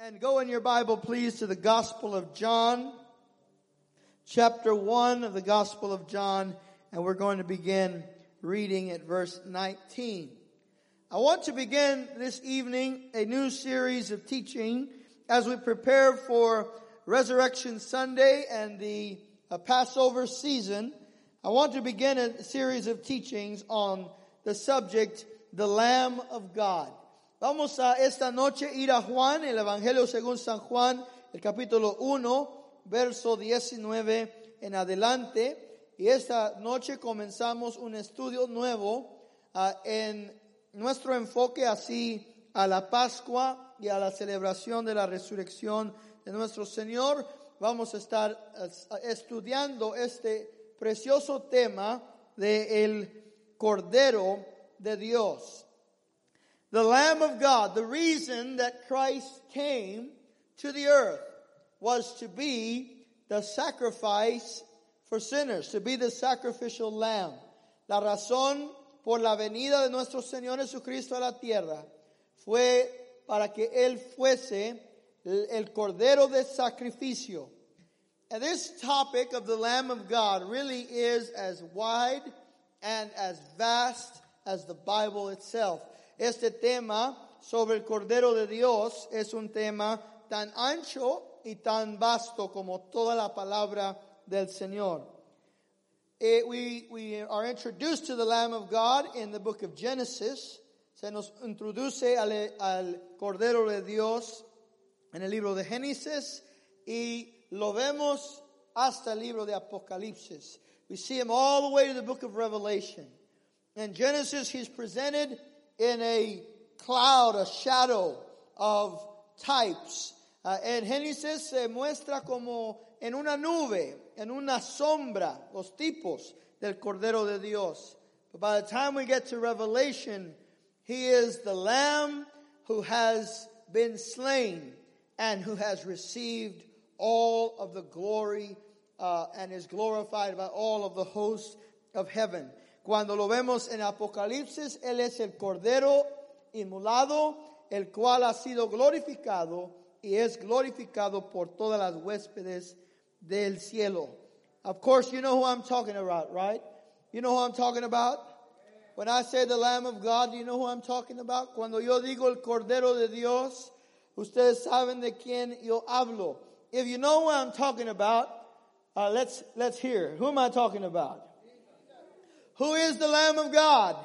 And go in your Bible, please, to the Gospel of John, chapter 1 of the Gospel of John, and we're going to begin reading at verse 19. I want to begin this evening a new series of teaching as we prepare for Resurrection Sunday and the uh, Passover season. I want to begin a series of teachings on the subject, the Lamb of God. Vamos a esta noche ir a Juan, el Evangelio según San Juan, el capítulo 1, verso 19 en adelante. Y esta noche comenzamos un estudio nuevo uh, en nuestro enfoque así a la Pascua y a la celebración de la resurrección de nuestro Señor. Vamos a estar uh, estudiando este precioso tema de el Cordero de Dios. The Lamb of God, the reason that Christ came to the earth was to be the sacrifice for sinners, to be the sacrificial lamb. La razón por la venida de nuestro Señor Jesucristo a la tierra fue para que Él fuese el cordero de sacrificio. And this topic of the Lamb of God really is as wide and as vast as the Bible itself. Este tema sobre el Cordero de Dios es un tema tan ancho y tan vasto como toda la palabra del Señor. It, eh, we, we are introduced to the Lamb of God in the book of Genesis. Se nos introduce al, al Cordero de Dios en el libro de Génesis y lo vemos hasta el libro de Apocalipsis. We see him all the way to the book of Revelation. In Genesis, he's presented in a cloud, a shadow of types. Uh, en Génesis se muestra como en una nube, en una sombra, los tipos del Cordero de Dios. But by the time we get to Revelation, he is the Lamb who has been slain and who has received all of the glory uh, and is glorified by all of the hosts of heaven. Cuando lo vemos en Apocalipsis, Él es el Cordero inmolado, el cual ha sido glorificado y es glorificado por todas las huéspedes del cielo. Of course, you know who I'm talking about, right? You know who I'm talking about? When I say the Lamb of God, you know who I'm talking about? Cuando yo digo el Cordero de Dios, ustedes saben de quién yo hablo. If you know what I'm talking about, uh, let's, let's hear. Who am I talking about? Who is the Lamb of God?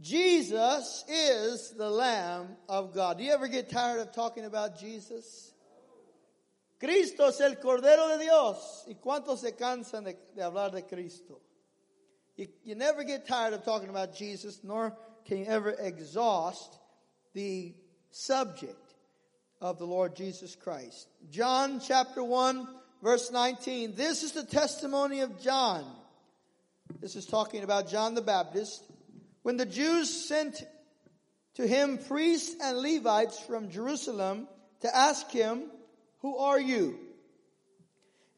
Jesus is the Lamb of God. Do you ever get tired of talking about Jesus? Cristo es el Cordero de Dios. ¿Y cuántos se cansan de, de hablar de Cristo? You, you never get tired of talking about Jesus, nor can you ever exhaust the subject of the Lord Jesus Christ. John chapter 1, verse 19. This is the testimony of John this is talking about John the Baptist. When the Jews sent to him priests and Levites from Jerusalem to ask him, Who are you?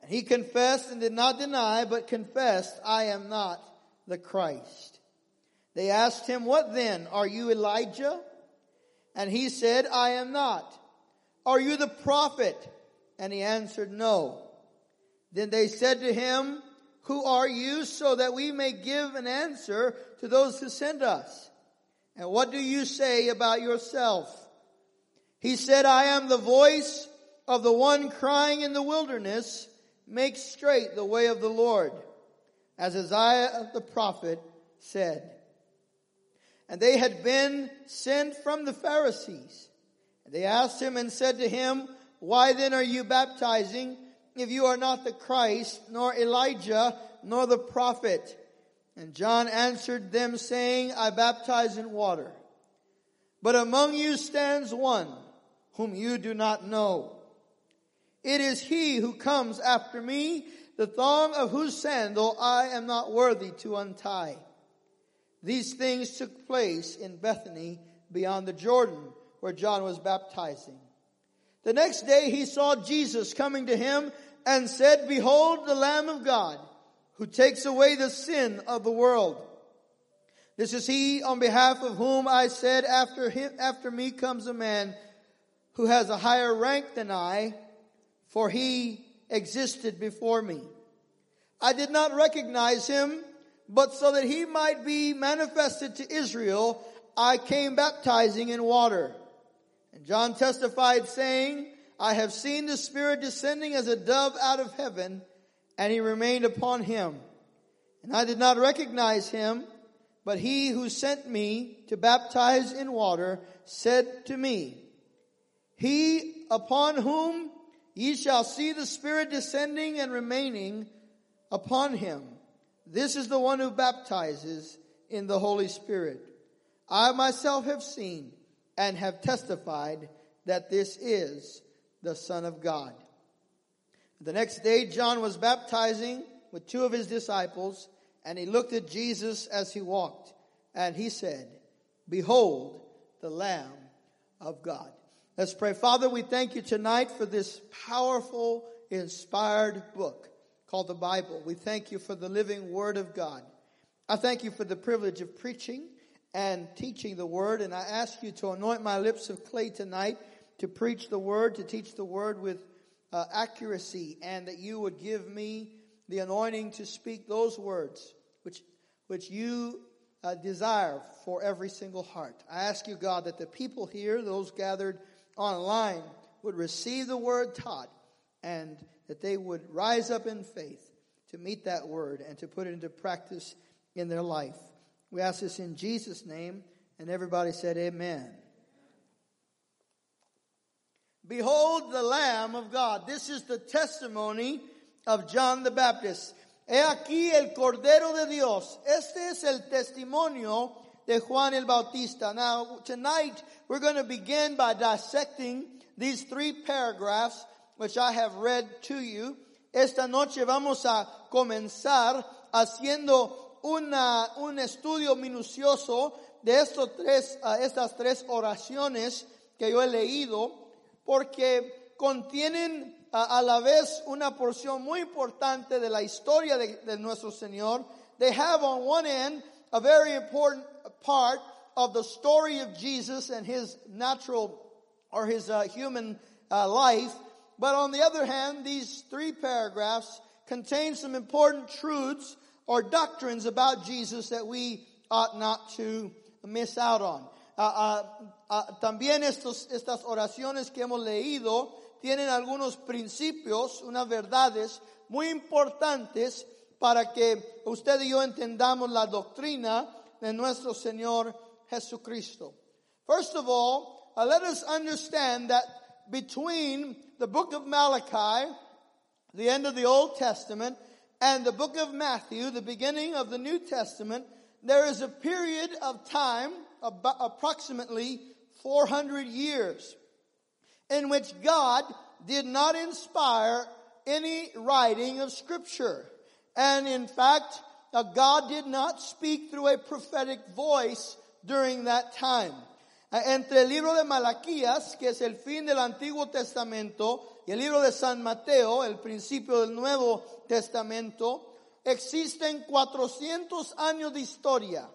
And he confessed and did not deny, but confessed, I am not the Christ. They asked him, What then? Are you Elijah? And he said, I am not. Are you the prophet? And he answered, No. Then they said to him, who are you so that we may give an answer to those who send us? And what do you say about yourself? He said, I am the voice of the one crying in the wilderness, make straight the way of the Lord, as Isaiah the prophet said. And they had been sent from the Pharisees. And they asked him and said to him, Why then are you baptizing? If you are not the Christ, nor Elijah, nor the prophet. And John answered them saying, I baptize in water. But among you stands one whom you do not know. It is he who comes after me, the thong of whose sandal I am not worthy to untie. These things took place in Bethany beyond the Jordan where John was baptizing. The next day he saw Jesus coming to him and said, behold the Lamb of God who takes away the sin of the world. This is he on behalf of whom I said after him, after me comes a man who has a higher rank than I, for he existed before me. I did not recognize him, but so that he might be manifested to Israel, I came baptizing in water. And John testified saying, I have seen the Spirit descending as a dove out of heaven, and he remained upon him. And I did not recognize him, but he who sent me to baptize in water said to me, He upon whom ye shall see the Spirit descending and remaining upon him. This is the one who baptizes in the Holy Spirit. I myself have seen and have testified that this is the Son of God. The next day, John was baptizing with two of his disciples, and he looked at Jesus as he walked, and he said, Behold, the Lamb of God. Let's pray. Father, we thank you tonight for this powerful, inspired book called the Bible. We thank you for the living Word of God. I thank you for the privilege of preaching and teaching the Word, and I ask you to anoint my lips of clay tonight to preach the Word, to teach the Word with uh, accuracy, and that you would give me the anointing to speak those words which, which you uh, desire for every single heart. I ask you, God, that the people here, those gathered online, would receive the Word taught and that they would rise up in faith to meet that word and to put it into practice in their life. We ask this in Jesus' name, and everybody said, Amen. Behold the Lamb of God. This is the testimony of John the Baptist. He aquí el Cordero de Dios. Este es el testimonio de Juan el Bautista. Now, tonight we're going to begin by dissecting these three paragraphs which I have read to you. Esta noche vamos a comenzar haciendo una, un estudio minucioso de estos tres, uh, estas tres oraciones que yo he leído, porque contienen uh, a la vez una porción muy importante de la historia de, de nuestro Señor. They have on one end a very important part of the story of Jesus and his natural or his uh, human uh, life. But on the other hand, these three paragraphs contain some important truths or doctrines about Jesus that we ought not to miss out on. Uh, uh, uh, también estos, estas oraciones que hemos leído tienen algunos principios, unas verdades muy importantes para que usted y yo entendamos la doctrina de nuestro Señor Jesucristo. First of all, uh, let us understand that between the book of Malachi, the end of the Old Testament, and the book of Matthew, the beginning of the New Testament, there is a period of time, approximately 400 years, in which God did not inspire any writing of scripture. And in fact, uh, God did not speak through a prophetic voice during that time. Entre el libro de Malaquías, que es el fin del Antiguo Testamento, y el libro de San Mateo, el principio del Nuevo Testamento, existen 400 años de historia,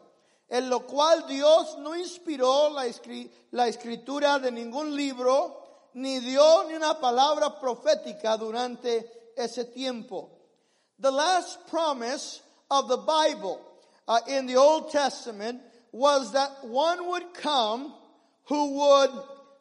en lo cual Dios no inspiró la, la escritura de ningún libro, ni dio ni una palabra profética durante ese tiempo. The last promise of the Bible uh, in the Old Testament was that one would come who would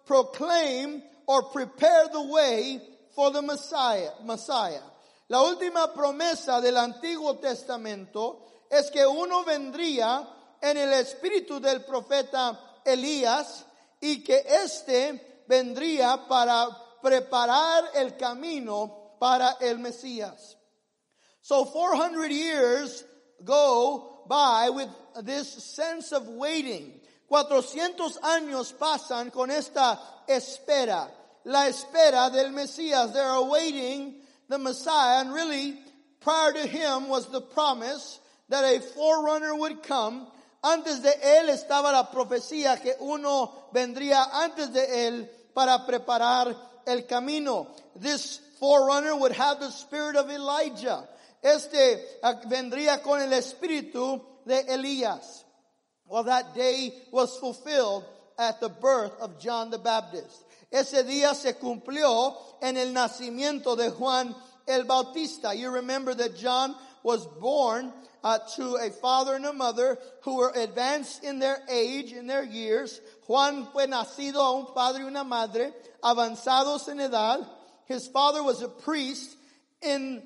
proclaim or prepare the way for the Messiah, Messiah. La última promesa del Antiguo Testamento es que uno vendría en el espíritu del profeta Elías y que éste vendría para preparar el camino para el Mesías. So 400 years go by with this sense of waiting. 400 años pasan con esta espera, la espera del Mesías. They're awaiting the Messiah and really prior to him was the promise that a forerunner would come. Antes de él estaba la profecía que uno vendría antes de él para preparar el camino. This forerunner would have the spirit of Elijah. Este ah, vendría con el espíritu de Elías. Well, that day was fulfilled at the birth of John the Baptist. Ese día se cumplió en el nacimiento de Juan el Bautista. You remember that John was born uh, to a father and a mother who were advanced in their age, in their years. Juan fue nacido a un padre y una madre avanzados en edad. His father was a priest in,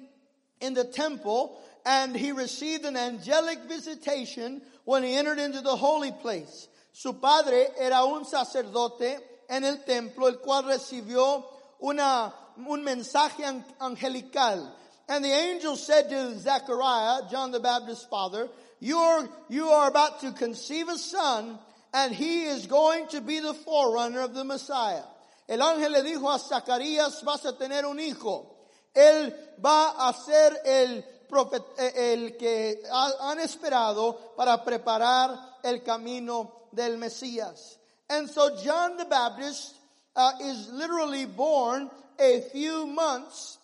in the temple and he received an angelic visitation when he entered into the holy place. Su padre era un sacerdote en el templo, el cual recibió una, un mensaje angelical. And the angel said to Zechariah, John the Baptist's father, you are, you are about to conceive a son and he is going to be the forerunner of the Messiah. El ángel le dijo a Zacarías, vas a tener un hijo. Él va a ser el profeta, el que han esperado para preparar el camino del Mesías. And so John the Baptist uh, is literally born a few months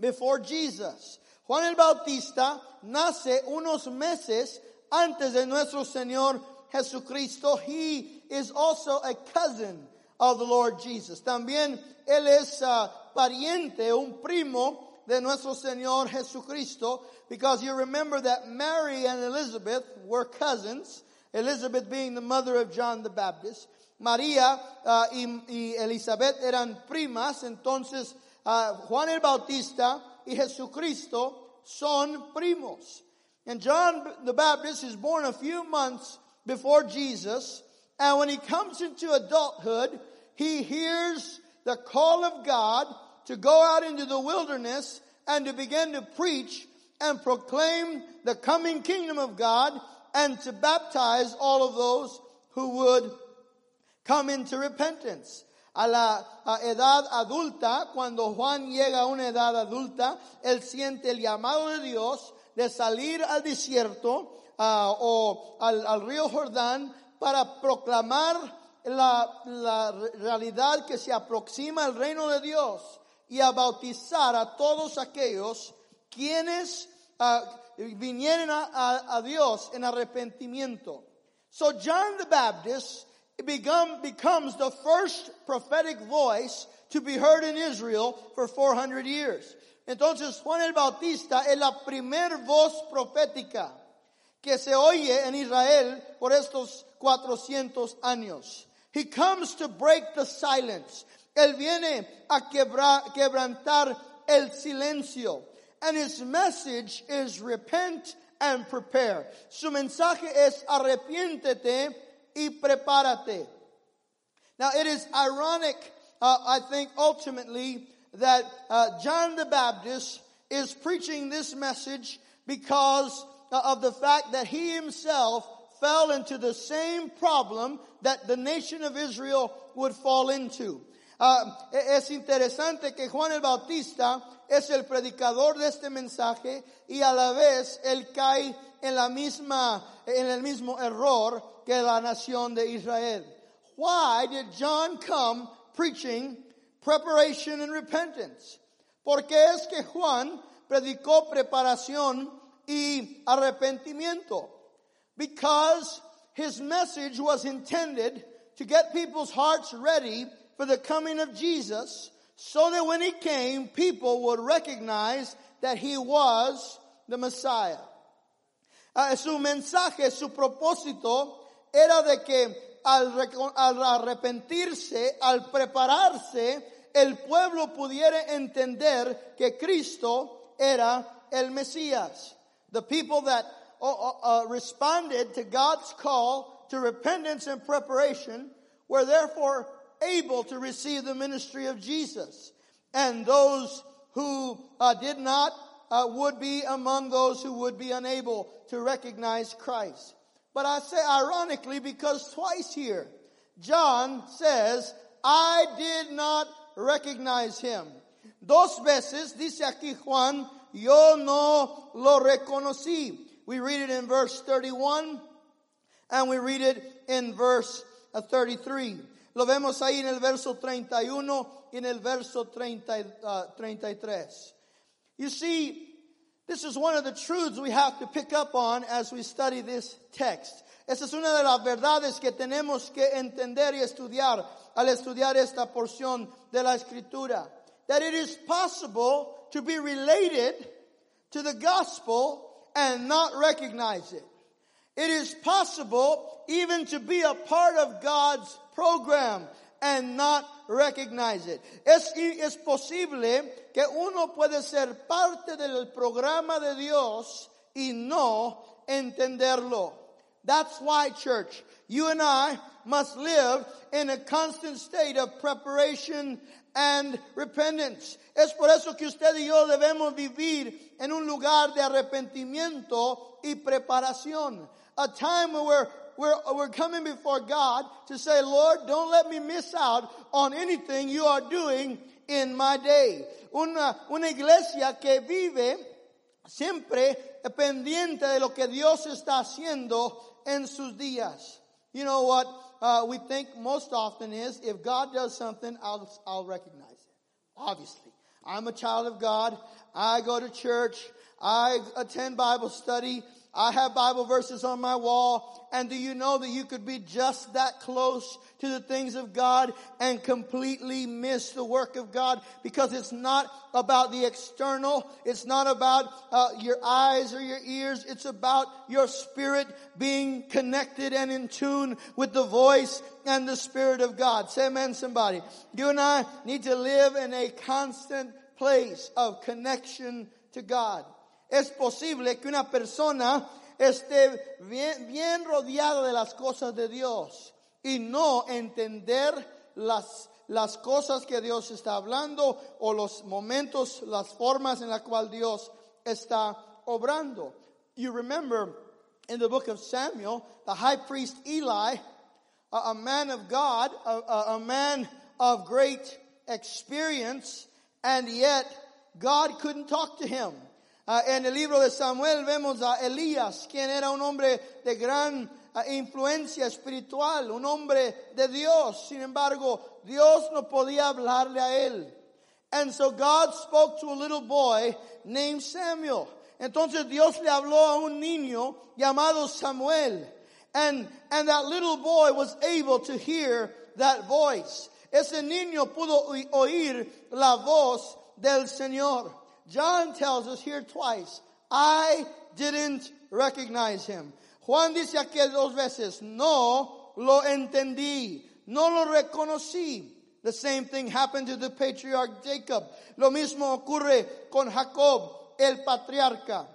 before Jesus. Juan el Bautista nace unos meses antes de nuestro Señor Jesucristo. He is also a cousin of the Lord Jesus. También él es uh, pariente, un primo de nuestro Señor Jesucristo, because you remember that Mary and Elizabeth were cousins. Elizabeth being the mother of John the Baptist. María uh, y, y, Elizabeth eran primas, entonces uh, Juan el Bautista y Jesucristo son primos. And John the Baptist is born a few months before Jesus, and when he comes into adulthood, he hears the call of God to go out into the wilderness and to begin to preach and proclaim the coming kingdom of God and to baptize all of those who would come into repentance. A la edad adulta, cuando Juan llega a una edad adulta, él siente el llamado de Dios de salir al desierto uh, o al, al, río Jordán para proclamar la, la realidad que se aproxima al reino de Dios y a bautizar a todos aquellos quienes uh, vinieron a, a, a Dios en arrepentimiento. So John the Baptist become, becomes the first prophetic voice to be heard in Israel for 400 years. Entonces Juan el Bautista es la primer voz profética que se oye en Israel por estos 400 años. He comes to break the silence. Él viene a quebra, quebrantar el silencio. And his message is repent and prepare. Su mensaje es arrepiéntete y prepárate. Now it is ironic, uh, I think ultimately, that uh, John the Baptist is preaching this message because uh, of the fact that he himself fell into the same problem that the nation of Israel would fall into. Uh, es interesante que Juan el Bautista es el predicador de este mensaje y a la vez él cae en la misma, en el mismo error que la nación de Israel. Why did John come preaching preparation and repentance? Porque es que Juan predicó preparación y arrepentimiento? Because his message was intended to get people's hearts ready for the coming of Jesus so that when he came, people would recognize that he was the Messiah. Uh, su mensaje, su propósito era de que al, al arrepentirse, al prepararse, el pueblo pudiera entender que Cristo era el Mesías. The people that uh, uh, uh, responded to God's call to repentance and preparation were therefore able to receive the ministry of Jesus. And those who uh, did not uh, would be among those who would be unable to recognize Christ. But I say ironically because twice here, John says, I did not recognize him. Dos veces dice aquí Juan, yo no lo reconocí. We read it in verse 31 and we read it in verse uh, 33. Lo vemos ahí en el verso 31 y en el verso 30, uh, 33. You see, this is one of the truths we have to pick up on as we study this text. Esa es una de las verdades que tenemos que entender y estudiar al estudiar esta porción de la escritura. That it is possible to be related to the gospel and not recognize it. It is possible even to be a part of God's program and not recognize it. Es, es posible que uno puede ser parte del programa de Dios y no entenderlo. That's why, church, you and I must live in a constant state of preparation and repentance. Es por eso que usted y yo debemos vivir en un lugar de arrepentimiento y preparación. A time where we're, we're, coming before God to say, Lord, don't let me miss out on anything you are doing in my day. Una, una iglesia que vive siempre pendiente de lo que Dios está haciendo en sus días. You know what uh, we think most often is if God does something, I'll, I'll recognize it. Obviously. I'm a child of God. I go to church. I attend Bible study. I have Bible verses on my wall. And do you know that you could be just that close to the things of God and completely miss the work of God? Because it's not about the external. It's not about uh, your eyes or your ears. It's about your spirit being connected and in tune with the voice and the spirit of God. Say amen somebody. You and I need to live in a constant place of connection to God. Es posible que una persona esté bien, bien rodeada de las cosas de Dios y no entender las, las cosas que Dios está hablando o los momentos, las formas en las cuales Dios está obrando. You remember in the book of Samuel, the high priest Eli, a, man of God, a man of great experience, and yet God couldn't talk to him. Uh, en el libro de Samuel vemos a Elías, quien era un hombre de gran uh, influencia espiritual, un hombre de Dios. Sin embargo, Dios no podía hablarle a él. And so God spoke to a little boy named Samuel. Entonces Dios le habló a un niño llamado Samuel. And, and that little boy was able to hear that voice. Ese niño pudo oír la voz del Señor. John tells us here twice, I didn't recognize him. Juan dice aquí dos veces, no lo entendí, no lo reconocí. The same thing happened to the patriarch Jacob. Lo mismo ocurre con Jacob, el patriarca.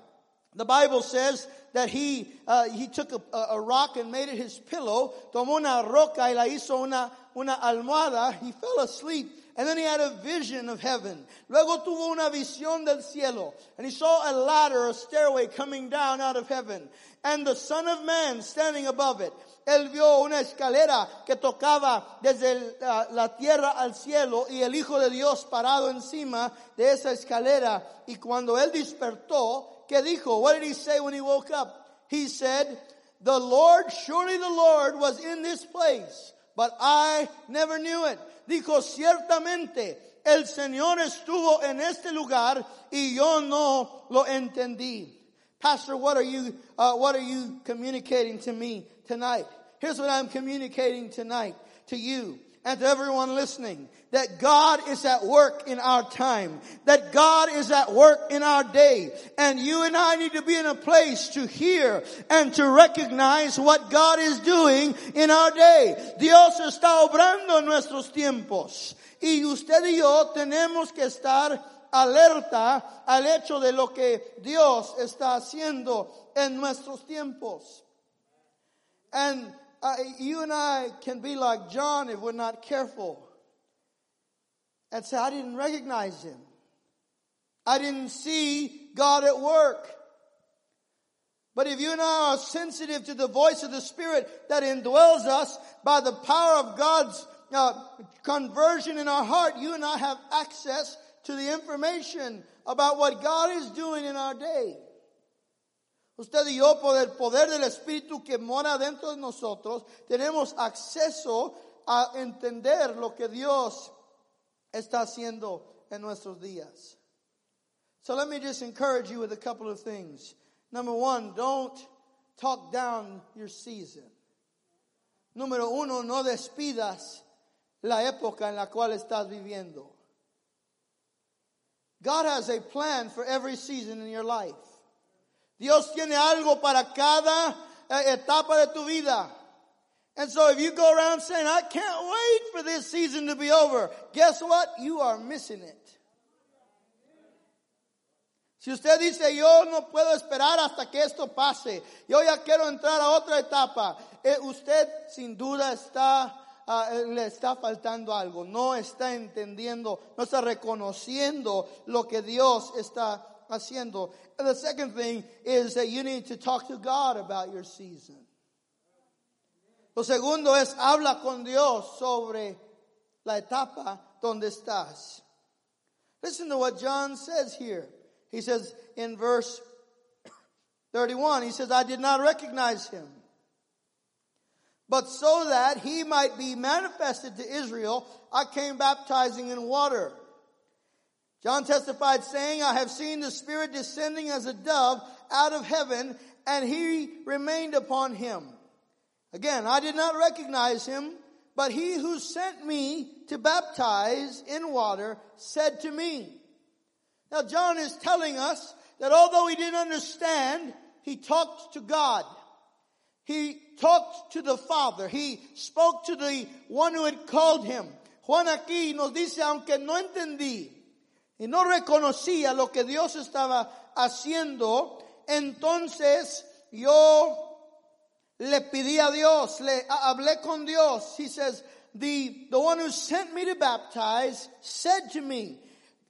The Bible says that he, uh, he took a, a, rock and made it his pillow, tomó una roca y la hizo una, una almohada. He fell asleep and then he had a vision of heaven. Luego tuvo una visión del cielo. And he saw a ladder, a stairway coming down out of heaven. And the Son of Man standing above it. Él vio una escalera que tocaba desde la tierra al cielo y el Hijo de Dios parado encima de esa escalera. Y cuando él despertó, ¿qué dijo? What did he say when he woke up? He said, the Lord, surely the Lord was in this place, but I never knew it dijo, ciertamente el Señor estuvo en este lugar y yo no lo entendí. Pastor, what are you, uh, what are you communicating to me tonight? Here's what I'm communicating tonight to you and to everyone listening that God is at work in our time, that God is at work in our day, and you and I need to be in a place to hear and to recognize what God is doing in our day. Dios está obrando en nuestros tiempos. Y usted y yo tenemos que estar alerta al hecho de lo que Dios está haciendo en nuestros tiempos. And uh, you and I can be like John if we're not careful and say, I didn't recognize him. I didn't see God at work. But if you and I are sensitive to the voice of the Spirit that indwells us by the power of God's uh, conversion in our heart, you and I have access to the information about what God is doing in our day. Usted y yo, por el poder del Espíritu que mora dentro de nosotros, tenemos acceso a entender lo que Dios está haciendo en nuestros días. So let me just encourage you with a couple of things. Number one, don't talk down your season. Número uno, no despidas la época en la cual estás viviendo. God has a plan for every season in your life. Dios tiene algo para cada eh, etapa de tu vida. And so if you go around saying, I can't wait for this season to be over, guess what? You are missing it. Si usted dice, yo no puedo esperar hasta que esto pase, yo ya quiero entrar a otra etapa, eh, usted sin duda está, uh, le está faltando algo, no está entendiendo, no está reconociendo lo que Dios está haciendo. And the second thing is that you need to talk to God about your season. Lo segundo es habla con Dios sobre la etapa donde estás. Listen to what John says here. He says in verse 31, he says, I did not recognize him. But so that he might be manifested to Israel, I came baptizing in water. John testified saying, I have seen the Spirit descending as a dove out of heaven, and he remained upon him. Again, I did not recognize him, but he who sent me to baptize in water said to me, now, John is telling us that although he didn't understand, he talked to God. He talked to the Father. He spoke to the one who had called him. Juan aquí nos dice, aunque no entendí y no reconocía lo que Dios estaba haciendo, entonces yo le pedí a Dios, le hablé con Dios. He says, the, the one who sent me to baptize said to me,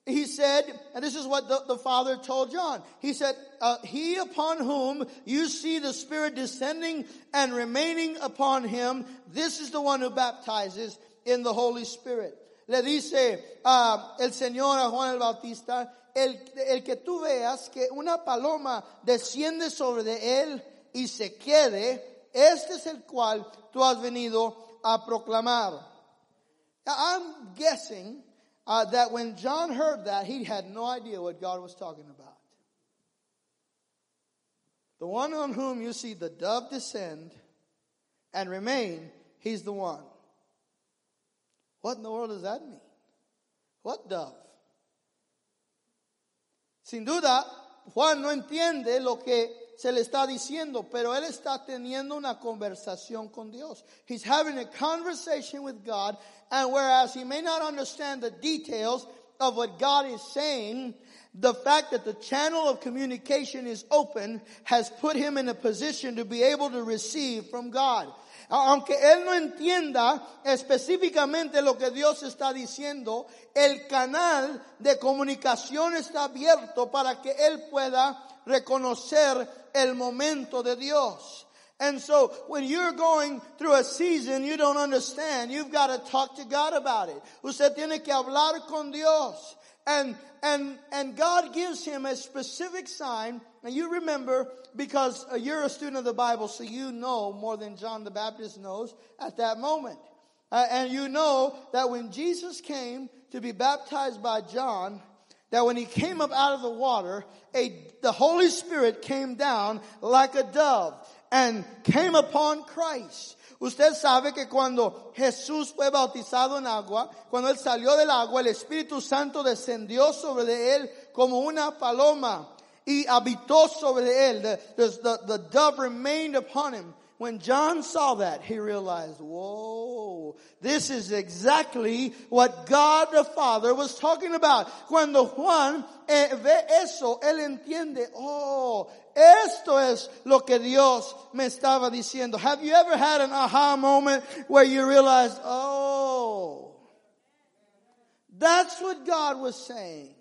he said, and this is what the, the Father told John. He said, uh, He upon whom you see the Spirit descending and remaining upon him, this is the one who baptizes in the Holy Spirit. Le dice uh, el Señor a Juan el Bautista, el, el que tú veas que una paloma desciende sobre de él y se quede, este es el cual tú has venido a proclamar. I'm guessing uh, that when John heard that, he had no idea what God was talking about. The one on whom you see the dove descend and remain, he's the one. What in the world does that mean? What dove? Sin duda, Juan no entiende lo que se le está diciendo, pero él está teniendo una conversación con Dios. He's having a conversation with God, and whereas he may not understand the details of what God is saying, the fact that the channel of communication is open has put him in a position to be able to receive from God. Aunque él no entienda específicamente lo que Dios está diciendo, el canal de comunicación está abierto para que él pueda reconocer el momento de Dios. And so when you're going through a season you don't understand, you've got to talk to God about it. Usted tiene que hablar con Dios. And, and, and God gives him a specific sign. And you remember, because you're a student of the Bible, so you know more than John the Baptist knows at that moment. Uh, and you know that when Jesus came to be baptized by John, that when he came up out of the water, a, the Holy Spirit came down like a dove and came upon Christ. Usted sabe que cuando Jesús fue bautizado en agua, cuando él salió del agua, el Espíritu Santo descendió sobre él como una paloma y habitó sobre él. The, the, the dove remained upon him. When John saw that, he realized, whoa, this is exactly what God the Father was talking about. Cuando Juan eh, ve eso, él entiende, oh, esto es lo que Dios me estaba diciendo. Have you ever had an aha moment where you realized, oh, that's what God was saying?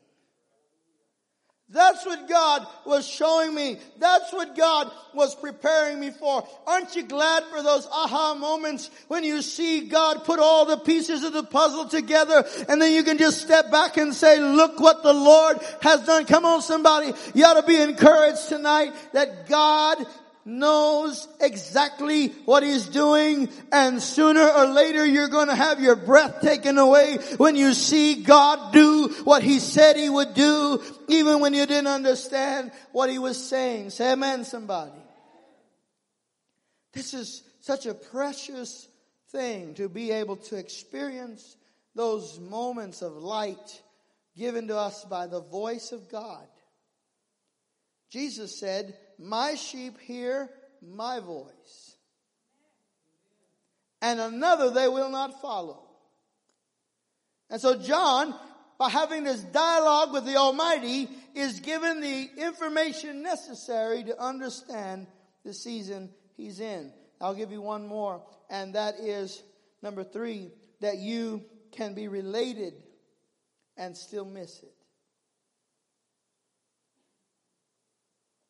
That's what God was showing me. That's what God was preparing me for. Aren't you glad for those aha moments when you see God put all the pieces of the puzzle together and then you can just step back and say, look what the Lord has done. Come on somebody. You ought to be encouraged tonight that God knows exactly what he's doing and sooner or later you're going to have your breath taken away when you see God do what he said he would do even when you didn't understand what he was saying. Say amen somebody. This is such a precious thing to be able to experience those moments of light given to us by the voice of God. Jesus said, My sheep hear my voice, and another they will not follow. And so, John, by having this dialogue with the Almighty, is given the information necessary to understand the season he's in. I'll give you one more, and that is number three that you can be related and still miss it.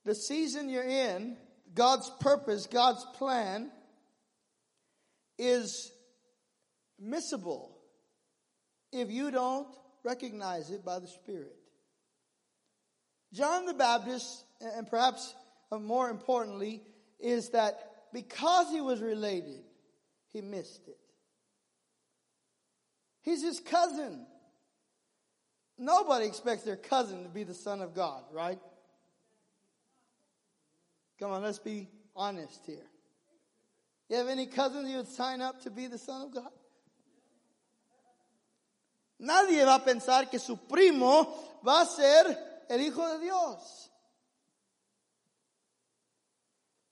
The season you're in, God's purpose, God's plan is missable if you don't recognize it by the Spirit. John the Baptist, and perhaps more importantly, is that because he was related, he missed it. He's his cousin. Nobody expects their cousin to be the son of God, right? Come on, let's be honest here. You have any cousins you would sign up to be the son of God? Nadie va a pensar que su primo va a ser el hijo de Dios.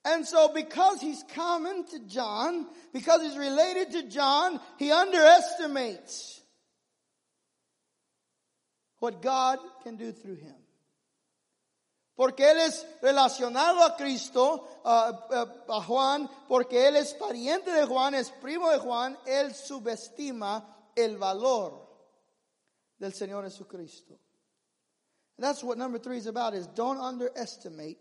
And so because he's common to John, because he's related to John, he underestimates what God can do through him. Porque él es relacionado a Cristo, a, a, Juan, porque él es pariente de Juan, es primo de Juan, él subestima el valor del Señor Jesucristo. And That's what number three is about is don't underestimate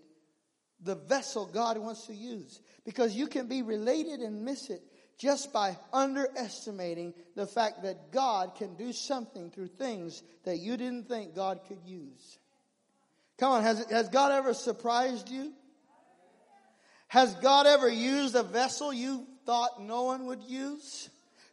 the vessel God wants to use. Because you can be related and miss it just by underestimating the fact that God can do something through things that you didn't think God could use. Come on, has, has God ever surprised you? Has God ever used a vessel you thought no one would use?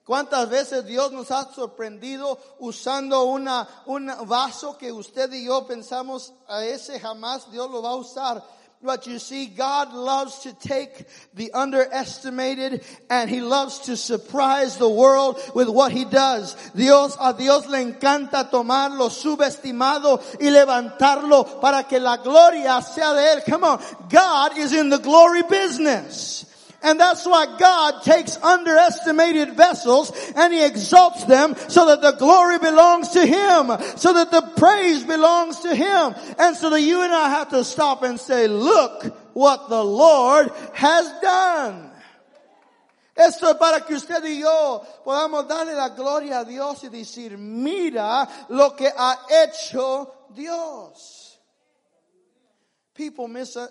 ¿Cuántas veces Dios nos ha sorprendido usando una, un vaso que usted y yo pensamos a ese jamás Dios lo va a usar? But you see, God loves to take the underestimated and He loves to surprise the world with what He does. Dios, a Dios le encanta tomar lo subestimado y levantarlo para que la gloria sea de Él. Come on. God is in the glory business. And that's why God takes underestimated vessels and He exalts them so that the glory belongs to Him, so that the praise belongs to Him. And so that you and I have to stop and say, look what the Lord has done. Esto es para que usted y yo podamos darle la gloria a Dios y decir, mira lo que ha hecho Dios. People miss, uh,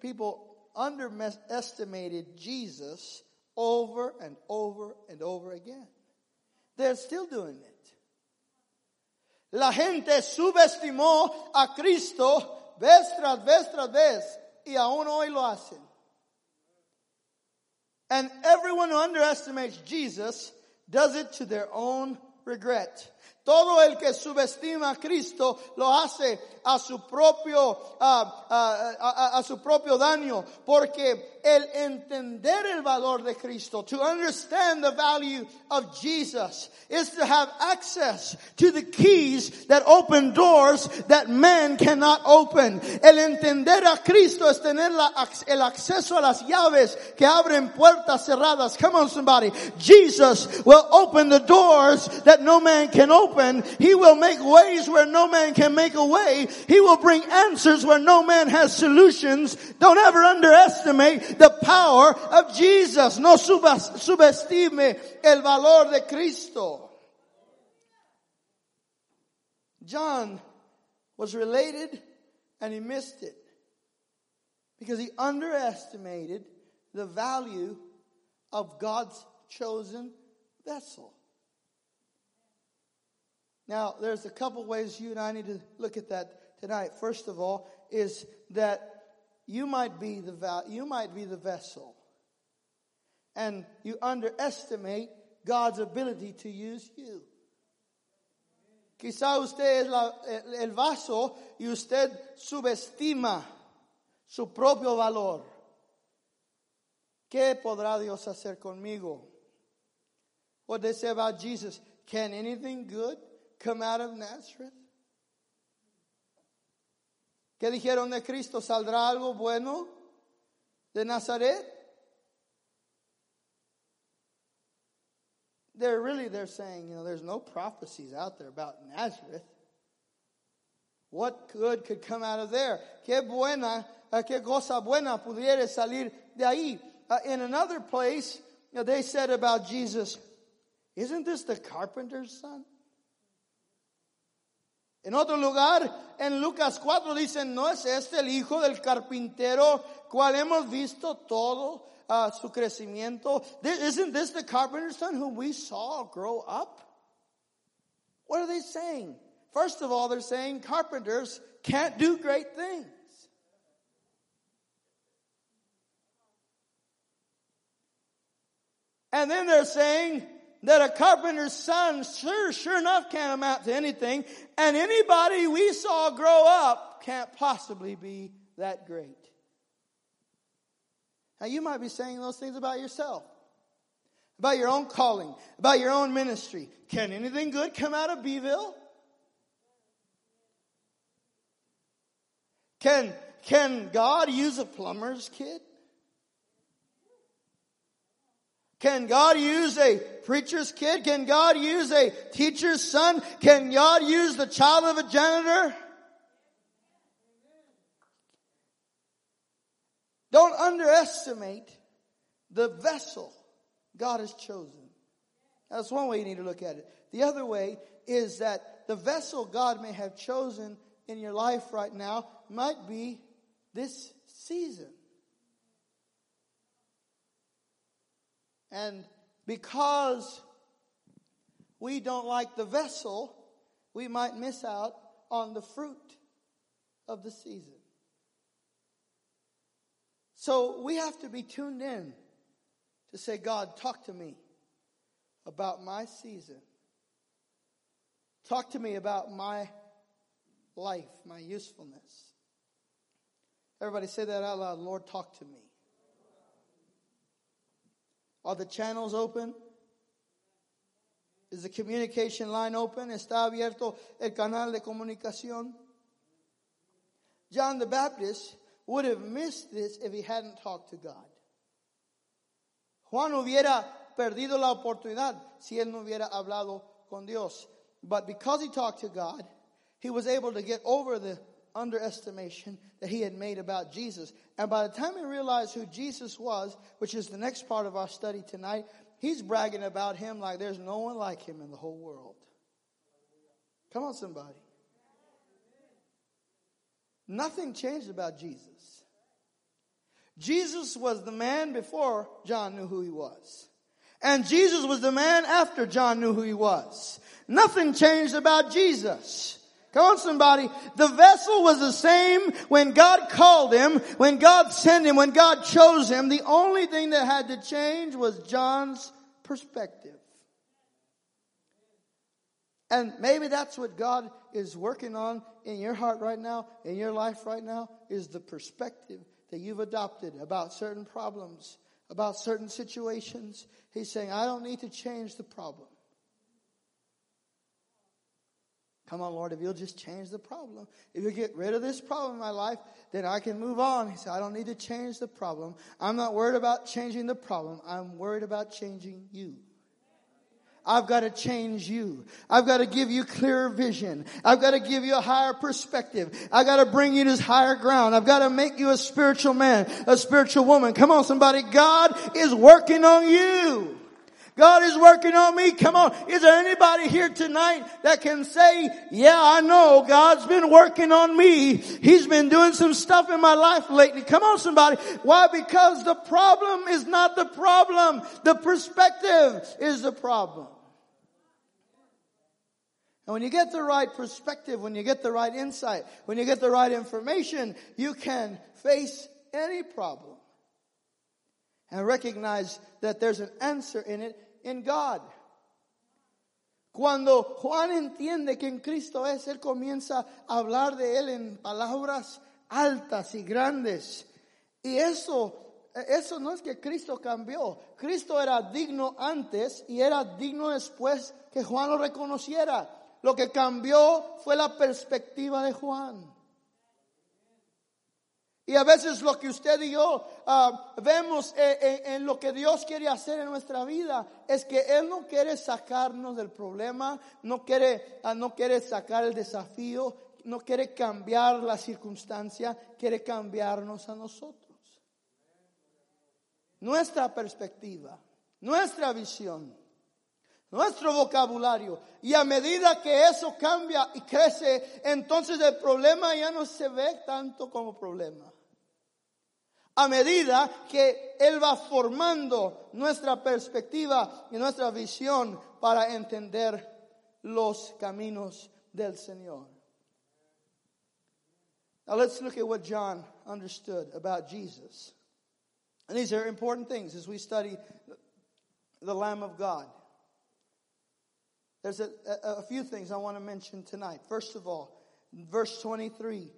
people underestimated Jesus over and over and over again. They're still doing it. La gente subestimó a Cristo vez tras vez tras vez y aún hoy lo hacen. And everyone who underestimates Jesus does it to their own regret. Todo el que subestima a Cristo lo hace a su propio, a, su propio daño, porque el entender el valor de Cristo, to understand the value of Jesus, is to have access to the keys that open doors that man cannot open. El entender a Cristo es tener la, el acceso a las llaves que abren puertas cerradas. Come on somebody. Jesus will open the doors that no man can open. He will make ways where no man can make a way. He will bring answers where no man has solutions. Don't ever underestimate the power of Jesus. No subestime el valor de Cristo. John was related and he missed it because he underestimated the value of God's chosen vessel. Now, there's a couple ways you and I need to look at that tonight, first of all, is that you might be the you might be the vessel. And you underestimate God's ability to use you. Quizá usted es la, el vaso y usted subestima su propio valor. ¿Qué podrá Dios hacer conmigo? What they say about Jesus. Can anything good come out of Nazareth? ¿Qué dijeron de Cristo? ¿Saldrá algo bueno de Nazaret? They're really they're saying, you know, there's no prophecies out there about Nazareth. What good could come out of there? Qué buena, uh, qué cosa buena pudiera salir de ahí. Uh, in another place, you know, they said about Jesus, isn't this the carpenter's son? En otro lugar, en Lucas 4 dicen, ¿no es este el hijo del carpintero cual hemos visto todo uh, su crecimiento? Isn't this the carpenter's son whom we saw grow up? What are they saying? First of all, they're saying carpenters can't do great things. And then they're saying that a carpenter's son sure, sure enough can't amount to anything. And anybody we saw grow up can't possibly be that great. Now you might be saying those things about yourself. About your own calling, about your own ministry. Can anything good come out of Beeville? Can, can God use a plumber's kid? Can God use a preacher's kid? Can God use a teacher's son? Can God use the child of a janitor? Don't underestimate the vessel God has chosen. That's one way you need to look at it. The other way is that the vessel God may have chosen in your life right now might be this season. And because we don't like the vessel, we might miss out on the fruit of the season. So we have to be tuned in to say, God, talk to me about my season. Talk to me about my life, my usefulness. Everybody say that out loud. Lord, talk to me. Are the channels open? Is the communication line open? ¿Está abierto el canal de comunicación? John the Baptist would have missed this if he hadn't talked to God. Juan hubiera perdido la oportunidad si él no hubiera hablado con Dios. But because he talked to God, he was able to get over the underestimation that he had made about Jesus. And by the time he realized who Jesus was, which is the next part of our study tonight, he's bragging about him like there's no one like him in the whole world. Come on, somebody. Nothing changed about Jesus. Jesus was the man before John knew who he was. And Jesus was the man after John knew who he was. Nothing changed about Jesus. Come on somebody. The vessel was the same when God called him, when God sent him, when God chose him. The only thing that had to change was John's perspective. And maybe that's what God is working on in your heart right now, in your life right now, is the perspective that you've adopted about certain problems, about certain situations. He's saying, I don't need to change the problem. Come on, Lord, if you'll just change the problem. If you get rid of this problem in my life, then I can move on. He said, I don't need to change the problem. I'm not worried about changing the problem. I'm worried about changing you. I've got to change you. I've got to give you clearer vision. I've got to give you a higher perspective. I've got to bring you to higher ground. I've got to make you a spiritual man, a spiritual woman. Come on, somebody. God is working on you. God is working on me. Come on. Is there anybody here tonight that can say, yeah, I know God's been working on me. He's been doing some stuff in my life lately. Come on somebody. Why? Because the problem is not the problem. The perspective is the problem. And when you get the right perspective, when you get the right insight, when you get the right information, you can face any problem and recognize that there's an answer in it in God. Cuando Juan entiende que en Cristo es, él comienza a hablar de él en palabras altas y grandes. Y eso eso no es que Cristo cambió. Cristo era digno antes y era digno después que Juan lo reconociera. Lo que cambió fue la perspectiva de Juan. Y a veces lo que usted y yo ah, vemos en, lo que Dios quiere hacer en nuestra vida es que Él no quiere sacarnos del problema, no quiere, ah, no quiere sacar el desafío, no quiere cambiar la circunstancia, quiere cambiarnos a nosotros. Nuestra perspectiva, nuestra visión, nuestro vocabulario. Y a medida que eso cambia y crece, entonces el problema ya no se ve tanto como problema a medida que Él va formando nuestra perspectiva y nuestra visión para entender los caminos del Señor. Now let's look at what John understood about Jesus. And these are important things as we study the Lamb of God. There's a, a, a few things I want to mention tonight. First of all, verse 23.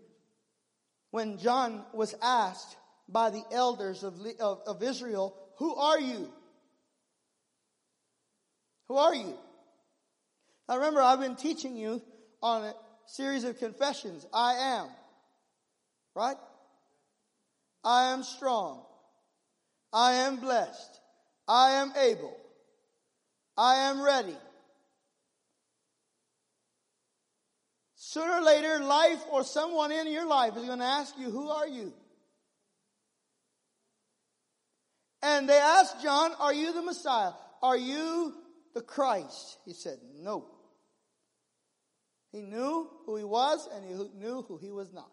When John was asked, by the elders of, of, of Israel, Who are you? Who are you? Now remember, I've been teaching you on a series of confessions. I am. Right? I am strong. I am blessed. I am able. I am ready. Sooner or later, life or someone in your life is going to ask you, Who are you? And they asked John, Are you the Messiah? Are you the Christ? He said, No. He knew who he was and he knew who he was not.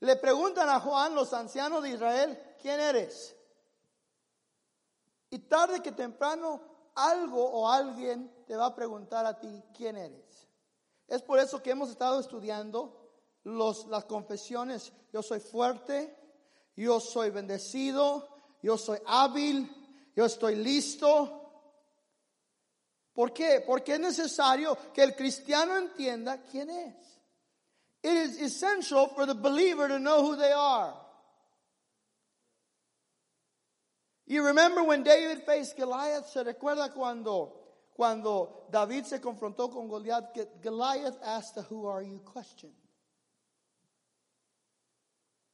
Le preguntan a Juan los ancianos de Israel, ¿quién eres? Y tarde que temprano algo o alguien te va a preguntar a ti, ¿quién eres? Es por eso que hemos estado estudiando los, las confesiones. Yo soy fuerte, yo soy bendecido, yo soy hábil, yo estoy listo. ¿Por qué? Porque es necesario que el cristiano entienda quién es. It is essential for the believer to know who they are. You remember when David faced Goliath? ¿Se recuerda cuando, cuando David se confrontó con Goliath? Goliath asked the who are you question.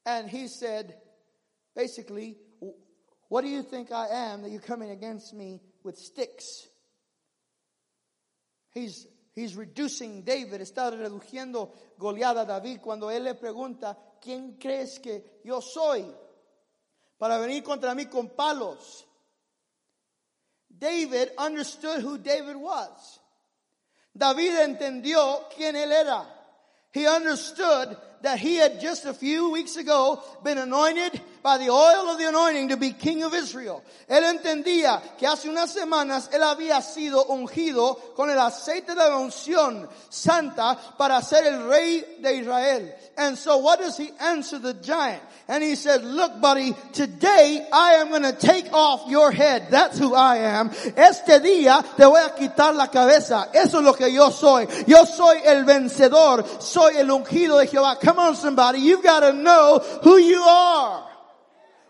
And he said, Basically, what do you think I am that you're coming against me with sticks? He's, he's reducing David, está reduciendo Goliat a David cuando él le pregunta, ¿quién crees que yo soy? Para venir contra mí con palos. David understood who David was. David entendió quién él era. He understood that he had just a few weeks ago been anointed by the oil of the anointing to be king of Israel. Él entendía que hace unas semanas él había sido ungido con el aceite de la unción santa para ser el rey de Israel. And so what does he answer the giant? And he said, look buddy, today I am going to take off your head. That's who I am. Este día te voy a quitar la cabeza. Eso es lo que yo soy. Yo soy el vencedor. Soy el ungido de Jehová. Come on somebody, you've got to know who you are.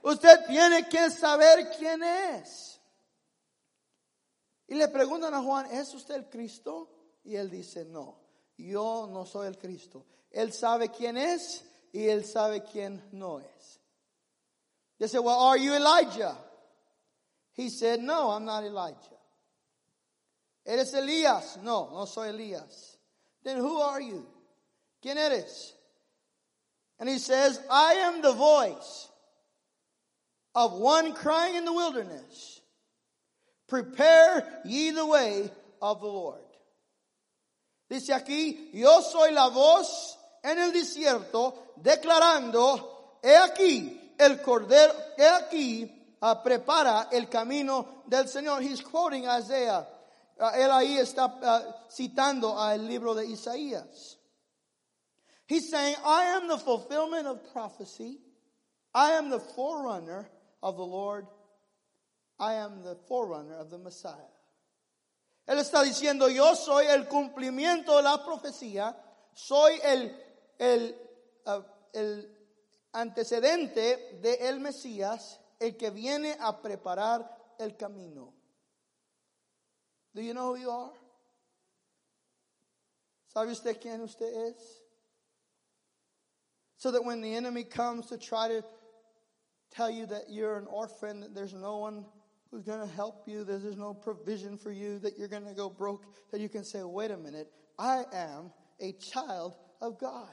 Usted tiene que saber quién es. Y le preguntan a Juan, ¿es usted el Cristo? Y él dice, no, yo no soy el Cristo. Él sabe quién es y él sabe quién no es. They said, well, are you Elijah? He said, no, I'm not Elijah. ¿Eres Elías? No, no soy Elías. Then who are you? ¿Quién eres? And he says, I am the voice of one crying in the wilderness, prepare ye the way of the Lord. Dice aquí, yo soy la voz en el desierto declarando, he aquí el cordero, he aquí uh, prepara el camino del Señor. He's quoting Isaiah. Uh, él ahí está uh, citando al libro de Isaías. He's saying, I am the fulfillment of prophecy. I am the forerunner of the Lord. I am the forerunner of the Messiah. Él está diciendo, yo soy el cumplimiento de la profecía, soy el, el, uh, el, antecedente de el Mesías, el que viene a preparar el camino. Do you know who you are? ¿Sabe usted quién usted es? So that when the enemy comes to try to tell you that you're an orphan, that there's no one who's going to help you, that there's no provision for you, that you're going to go broke, that you can say, wait a minute, I am a child of God.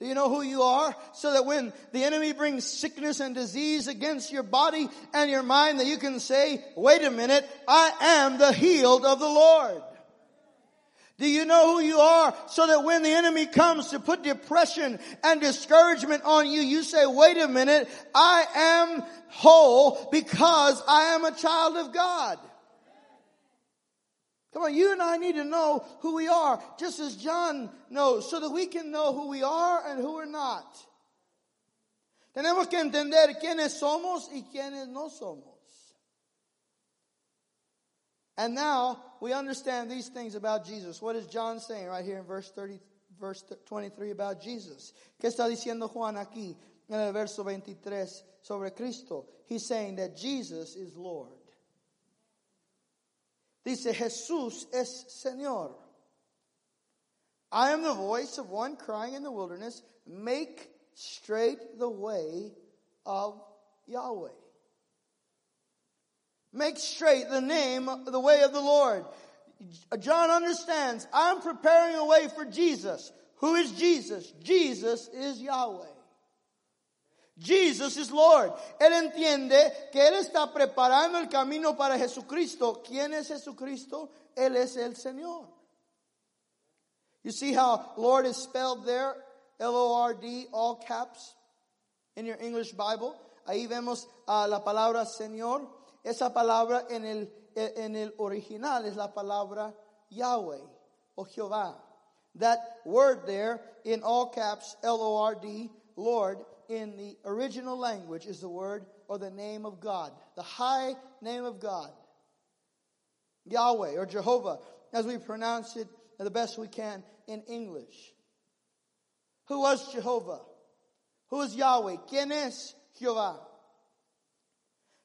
Do you know who you are? So that when the enemy brings sickness and disease against your body and your mind, that you can say, wait a minute, I am the healed of the Lord. Do you know who you are? So that when the enemy comes to put depression and discouragement on you, you say, wait a minute, I am whole because I am a child of God. Come on, you and I need to know who we are, just as John knows, so that we can know who we are and who we're not. Tenemos que entender quiénes somos y quiénes no somos. And now we understand these things about Jesus. What is John saying right here in verse 30, verse 23 about Jesus? ¿Qué está diciendo Juan aquí en el verso 23 sobre Cristo? He's saying that Jesus is Lord. Dice, Jesús es Señor. I am the voice of one crying in the wilderness, make straight the way of Yahweh. Make straight the name, the way of the Lord. John understands, I'm preparing a way for Jesus. Who is Jesus? Jesus is Yahweh. Jesus is Lord. Él entiende que Él está preparando el camino para Jesucristo. ¿Quién es Jesucristo? Él es el Señor. You see how Lord is spelled there? L-O-R-D, all caps, in your English Bible. Ahí vemos uh, la palabra Señor. Esa palabra en el, en el original es la palabra Yahweh o Jehová. That word there in all caps, L-O-R-D, Lord, in the original language is the word or the name of God, the high name of God. Yahweh or Jehovah, as we pronounce it the best we can in English. Who was Jehovah? Who is Yahweh? ¿Quién es Jehová?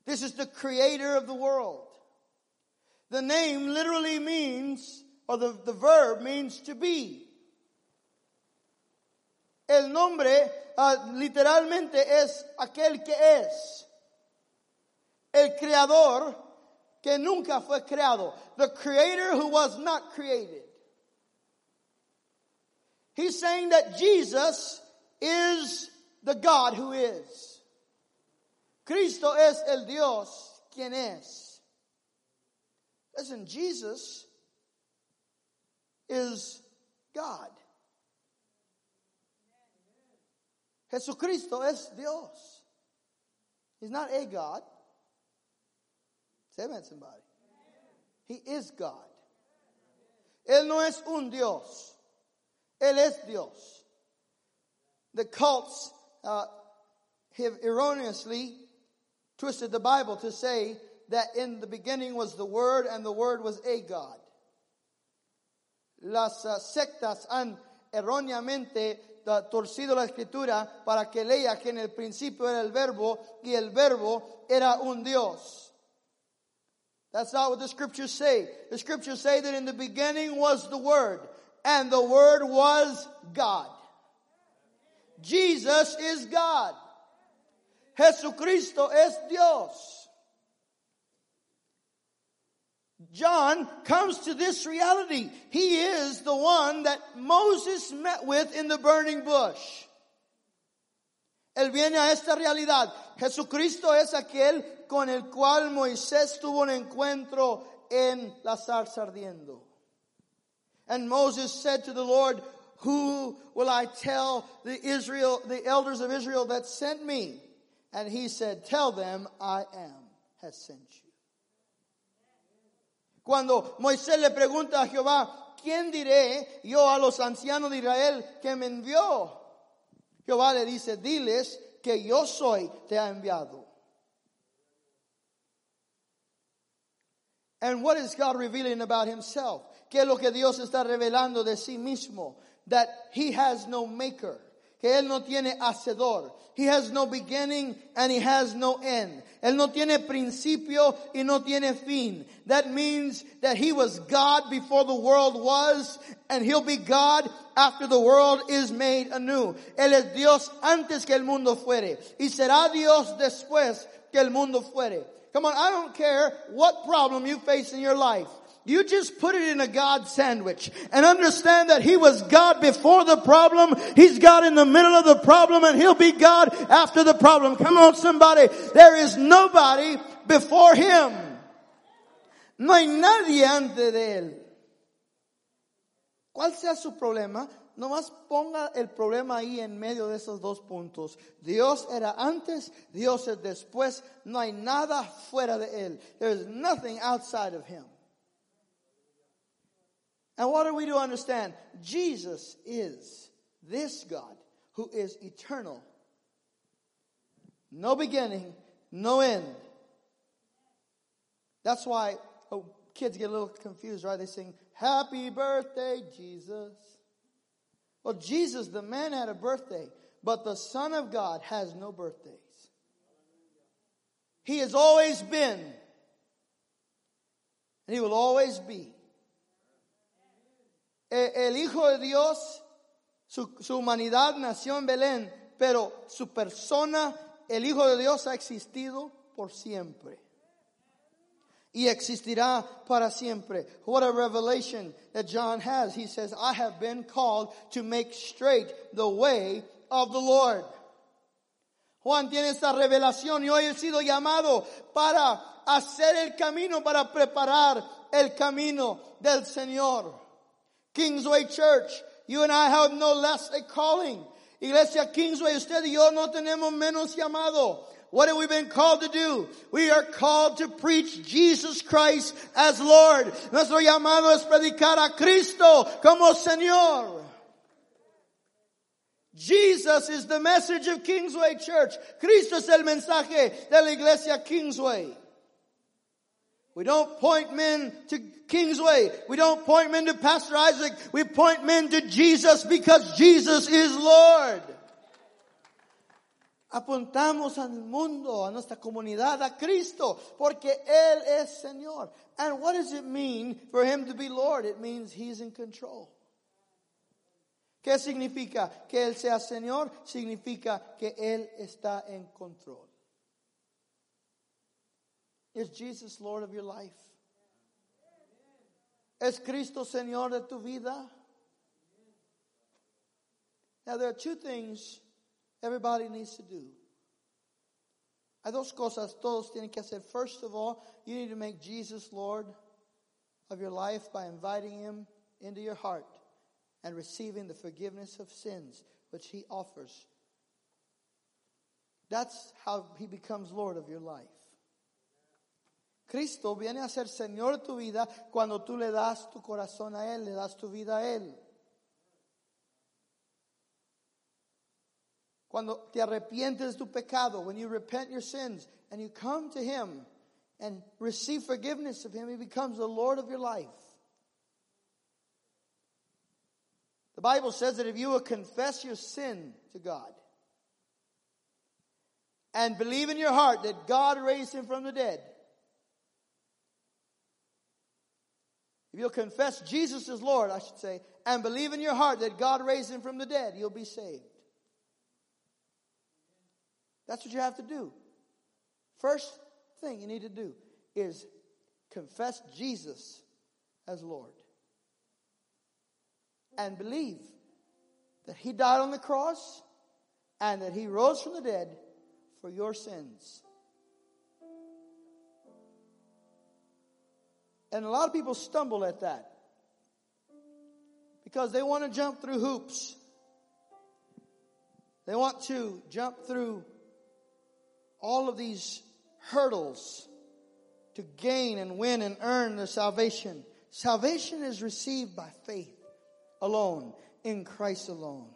This is the creator of the world. The name literally means, or the, the verb means to be. El nombre uh, literalmente es aquel que es. El creador que nunca fue creado. The creator who was not created. He's saying that Jesus is the God who is. Cristo es el Dios quien es. Listen, Jesus is God. Jesucristo es Dios. He's not a God. Say amen, somebody. He is God. Él no es un Dios. Él es Dios. The cults uh, have erroneously twisted the Bible to say that in the beginning was the Word and the Word was a God. Las uh, sectas han erróneamente torcido la escritura para que lea que en el principio era el verbo y el verbo era un Dios. That's not what the scriptures say. The scriptures say that in the beginning was the Word, and the Word was God. Jesus is God. Jesucristo es Dios. John comes to this reality. He is the one that Moses met with in the burning bush. Él viene a esta realidad. Jesucristo es aquel con el cual Moisés tuvo un encuentro en la zarza ardiendo. And Moses said to the Lord, who will I tell the Israel, the elders of Israel that sent me? And he said, tell them I am has sent you. Cuando Moisés le pregunta a Jehová, ¿quién diré yo a los ancianos de Israel que me envió? Jehová le dice, diles que yo soy, te ha enviado. And what is God revealing about himself? ¿Qué es lo que Dios está revelando de sí mismo? that he has no maker. Que él no tiene hacedor. He has no beginning and he has no end. Él no tiene principio y no tiene fin. That means that he was God before the world was and he'll be God after the world is made anew. Él es Dios antes que el mundo fuere y será Dios después que el mundo fuere. Come on, I don't care what problem you face in your life. You just put it in a God sandwich and understand that He was God before the problem. He's God in the middle of the problem and He'll be God after the problem. Come on somebody. There is nobody before Him. No hay nadie antes de Él. ¿Cuál sea su problema? Nomás ponga el problema ahí en medio de esos dos puntos. Dios era antes, Dios es después. No hay nada fuera de Él. There is nothing outside of Him. And what are we to understand? Jesus is this God who is eternal. No beginning, no end. That's why oh, kids get a little confused, right? They sing, Happy birthday, Jesus. Well, Jesus, the man, had a birthday, but the Son of God has no birthdays. He has always been, and he will always be. El Hijo de Dios, su, su, humanidad nació en Belén, pero su persona, el Hijo de Dios, ha existido por siempre. Y existirá para siempre. What a revelation that John has. He says, I have been called to make straight the way of the Lord. Juan tiene esta revelación y hoy he sido llamado para hacer el camino, para preparar el camino del Señor. Kingsway Church, you and I have no less a calling. Iglesia Kingsway, usted y yo no tenemos menos llamado. What have we been called to do? We are called to preach Jesus Christ as Lord. Nuestro llamado es predicar a Cristo como Señor. Jesus is the message of Kingsway Church. Cristo es el mensaje de la iglesia Kingsway. We don't point men to Kingsway. We don't point men to Pastor Isaac. We point men to Jesus because Jesus is Lord. Apuntamos al mundo, a nuestra comunidad, a Cristo, porque Él es Señor. And what does it mean for Him to be Lord? It means He's in control. ¿Qué significa? Que Él sea Señor significa que Él está en control. Is Jesus Lord of your life? ¿Es Cristo Señor de tu vida? Now there are two things everybody needs to do. Hay dos cosas todos tienen que hacer. First of all, you need to make Jesus Lord of your life by inviting him into your heart and receiving the forgiveness of sins which he offers. That's how he becomes Lord of your life. Cristo viene a ser Señor de tu vida cuando tú le das tu corazón a Él, le das tu vida a Él. Cuando te arrepientes de tu pecado, when you repent your sins and you come to Him and receive forgiveness of Him, He becomes the Lord of your life. The Bible says that if you will confess your sin to God and believe in your heart that God raised Him from the dead, If you'll confess Jesus as Lord, I should say, and believe in your heart that God raised him from the dead, you'll be saved. That's what you have to do. First thing you need to do is confess Jesus as Lord. And believe that he died on the cross and that he rose from the dead for your sins. And a lot of people stumble at that because they want to jump through hoops. They want to jump through all of these hurdles to gain and win and earn their salvation. Salvation is received by faith alone, in Christ alone.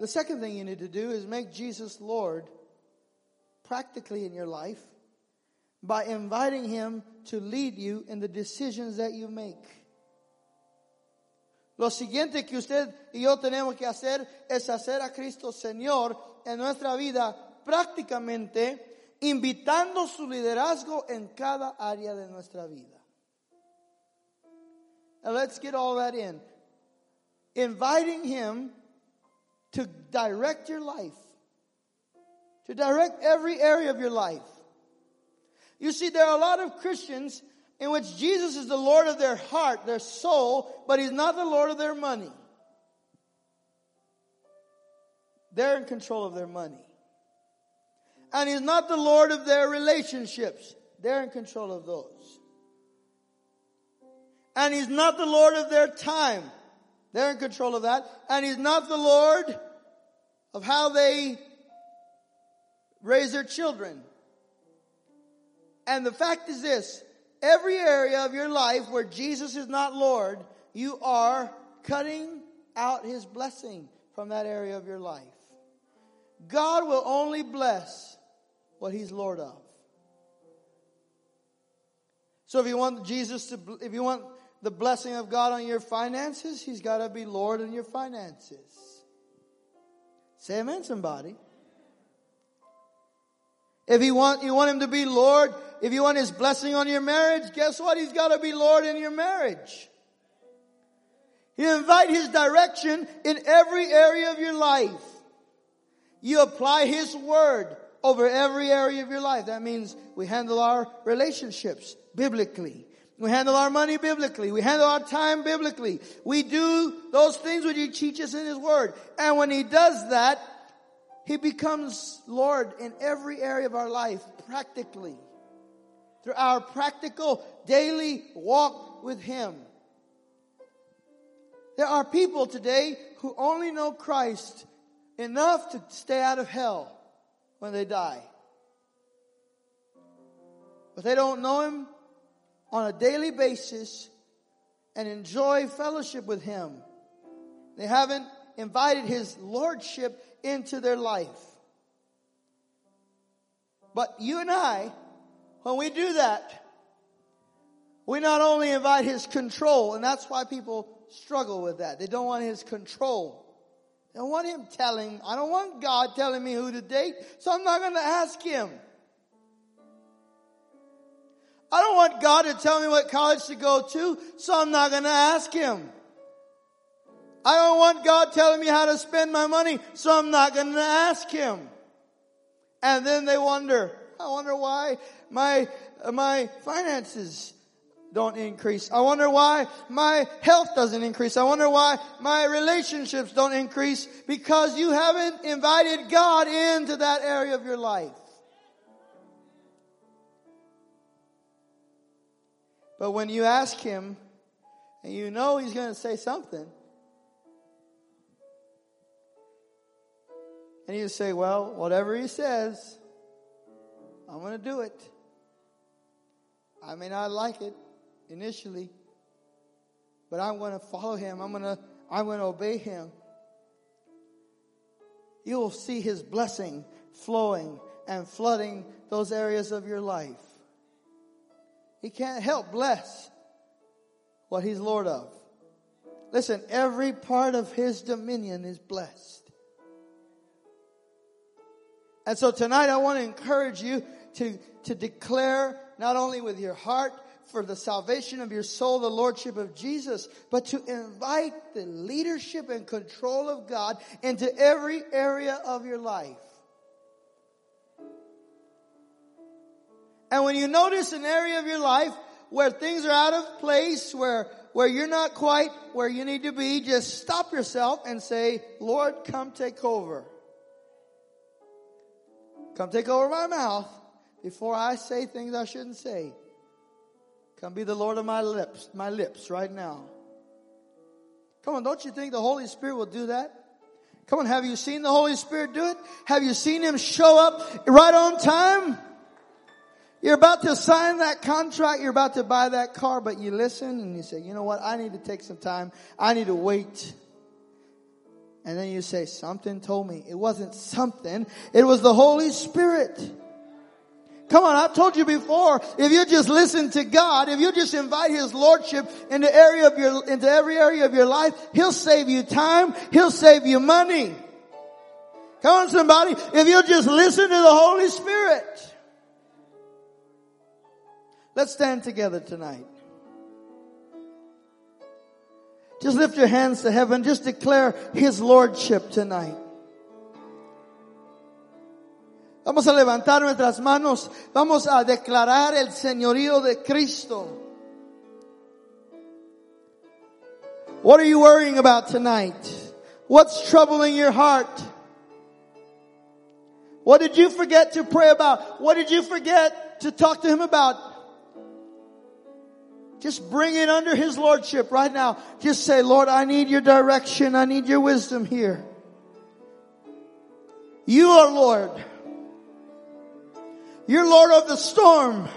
The second thing you need to do is make Jesus Lord practically in your life by inviting Him to lead you in the decisions that you make. Lo siguiente que usted y yo tenemos que hacer es hacer a Cristo Señor en nuestra vida prácticamente invitando su liderazgo en cada área de nuestra vida. Now let's get all that in. Inviting Him to direct your life, to direct every area of your life. You see, there are a lot of Christians in which Jesus is the Lord of their heart, their soul, but He's not the Lord of their money. They're in control of their money. And He's not the Lord of their relationships. They're in control of those. And He's not the Lord of their time. They're in control of that. And He's not the Lord of how they raise their children. And the fact is this every area of your life where Jesus is not Lord, you are cutting out His blessing from that area of your life. God will only bless what He's Lord of. So if you want Jesus to, if you want the blessing of God on your finances, He's got to be Lord in your finances. Say amen, somebody. If you want, you want Him to be Lord, if you want His blessing on your marriage, guess what? He's got to be Lord in your marriage. You invite His direction in every area of your life. You apply His word over every area of your life. That means we handle our relationships biblically. We handle our money biblically. We handle our time biblically. We do those things which He teaches in His Word. And when He does that, He becomes Lord in every area of our life practically. Through our practical daily walk with Him. There are people today who only know Christ enough to stay out of hell when they die. But they don't know Him on a daily basis and enjoy fellowship with Him. They haven't invited His Lordship into their life. But you and I, when we do that, we not only invite His control, and that's why people struggle with that. They don't want His control. They don't want Him telling, I don't want God telling me who to date, so I'm not going to ask Him. I don't want God to tell me what college to go to, so I'm not going to ask Him. I don't want God telling me how to spend my money, so I'm not going to ask Him. And then they wonder, I wonder why my, my finances don't increase. I wonder why my health doesn't increase. I wonder why my relationships don't increase because you haven't invited God into that area of your life. But when you ask him, and you know he's going to say something, and you say, Well, whatever he says, I'm going to do it. I may not like it initially, but I'm going to follow him. I'm going to, I'm going to obey him. You will see his blessing flowing and flooding those areas of your life. He can't help bless what he's Lord of. Listen, every part of his dominion is blessed. And so tonight I want to encourage you to, to declare not only with your heart for the salvation of your soul, the Lordship of Jesus, but to invite the leadership and control of God into every area of your life. And when you notice an area of your life where things are out of place, where, where you're not quite where you need to be, just stop yourself and say, Lord, come take over. Come take over my mouth before I say things I shouldn't say. Come be the Lord of my lips, my lips right now. Come on, don't you think the Holy Spirit will do that? Come on, have you seen the Holy Spirit do it? Have you seen Him show up right on time? You're about to sign that contract. You're about to buy that car, but you listen and you say, you know what? I need to take some time. I need to wait. And then you say, something told me. It wasn't something. It was the Holy Spirit. Come on, I've told you before, if you just listen to God, if you just invite His Lordship into area of your, into every area of your life, He'll save you time, He'll save you money. Come on somebody, if you just listen to the Holy Spirit. Let's stand together tonight. Just lift your hands to heaven. Just declare His Lordship tonight. Vamos a levantar nuestras manos. Vamos a declarar el señorío de Cristo. What are you worrying about tonight? What's troubling your heart? What did you forget to pray about? What did you forget to talk to Him about? Just bring it under His Lordship right now. Just say, Lord, I need your direction. I need your wisdom here. You are Lord. You're Lord of the storm.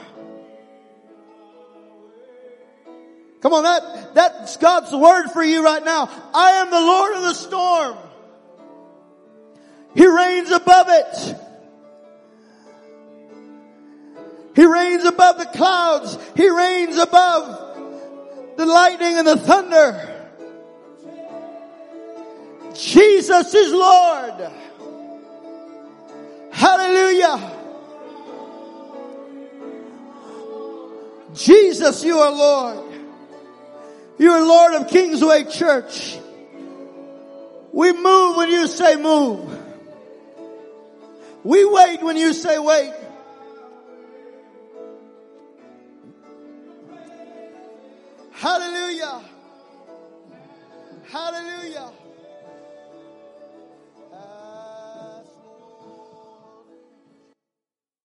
Come on, that, that's God's word for you right now. I am the Lord of the storm. He reigns above it. He reigns above the clouds. He reigns above the lightning and the thunder. Jesus is Lord. Hallelujah. Jesus, you are Lord. You are Lord of Kingsway Church. We move when you say move. We wait when you say wait. Hallelujah. Hallelujah.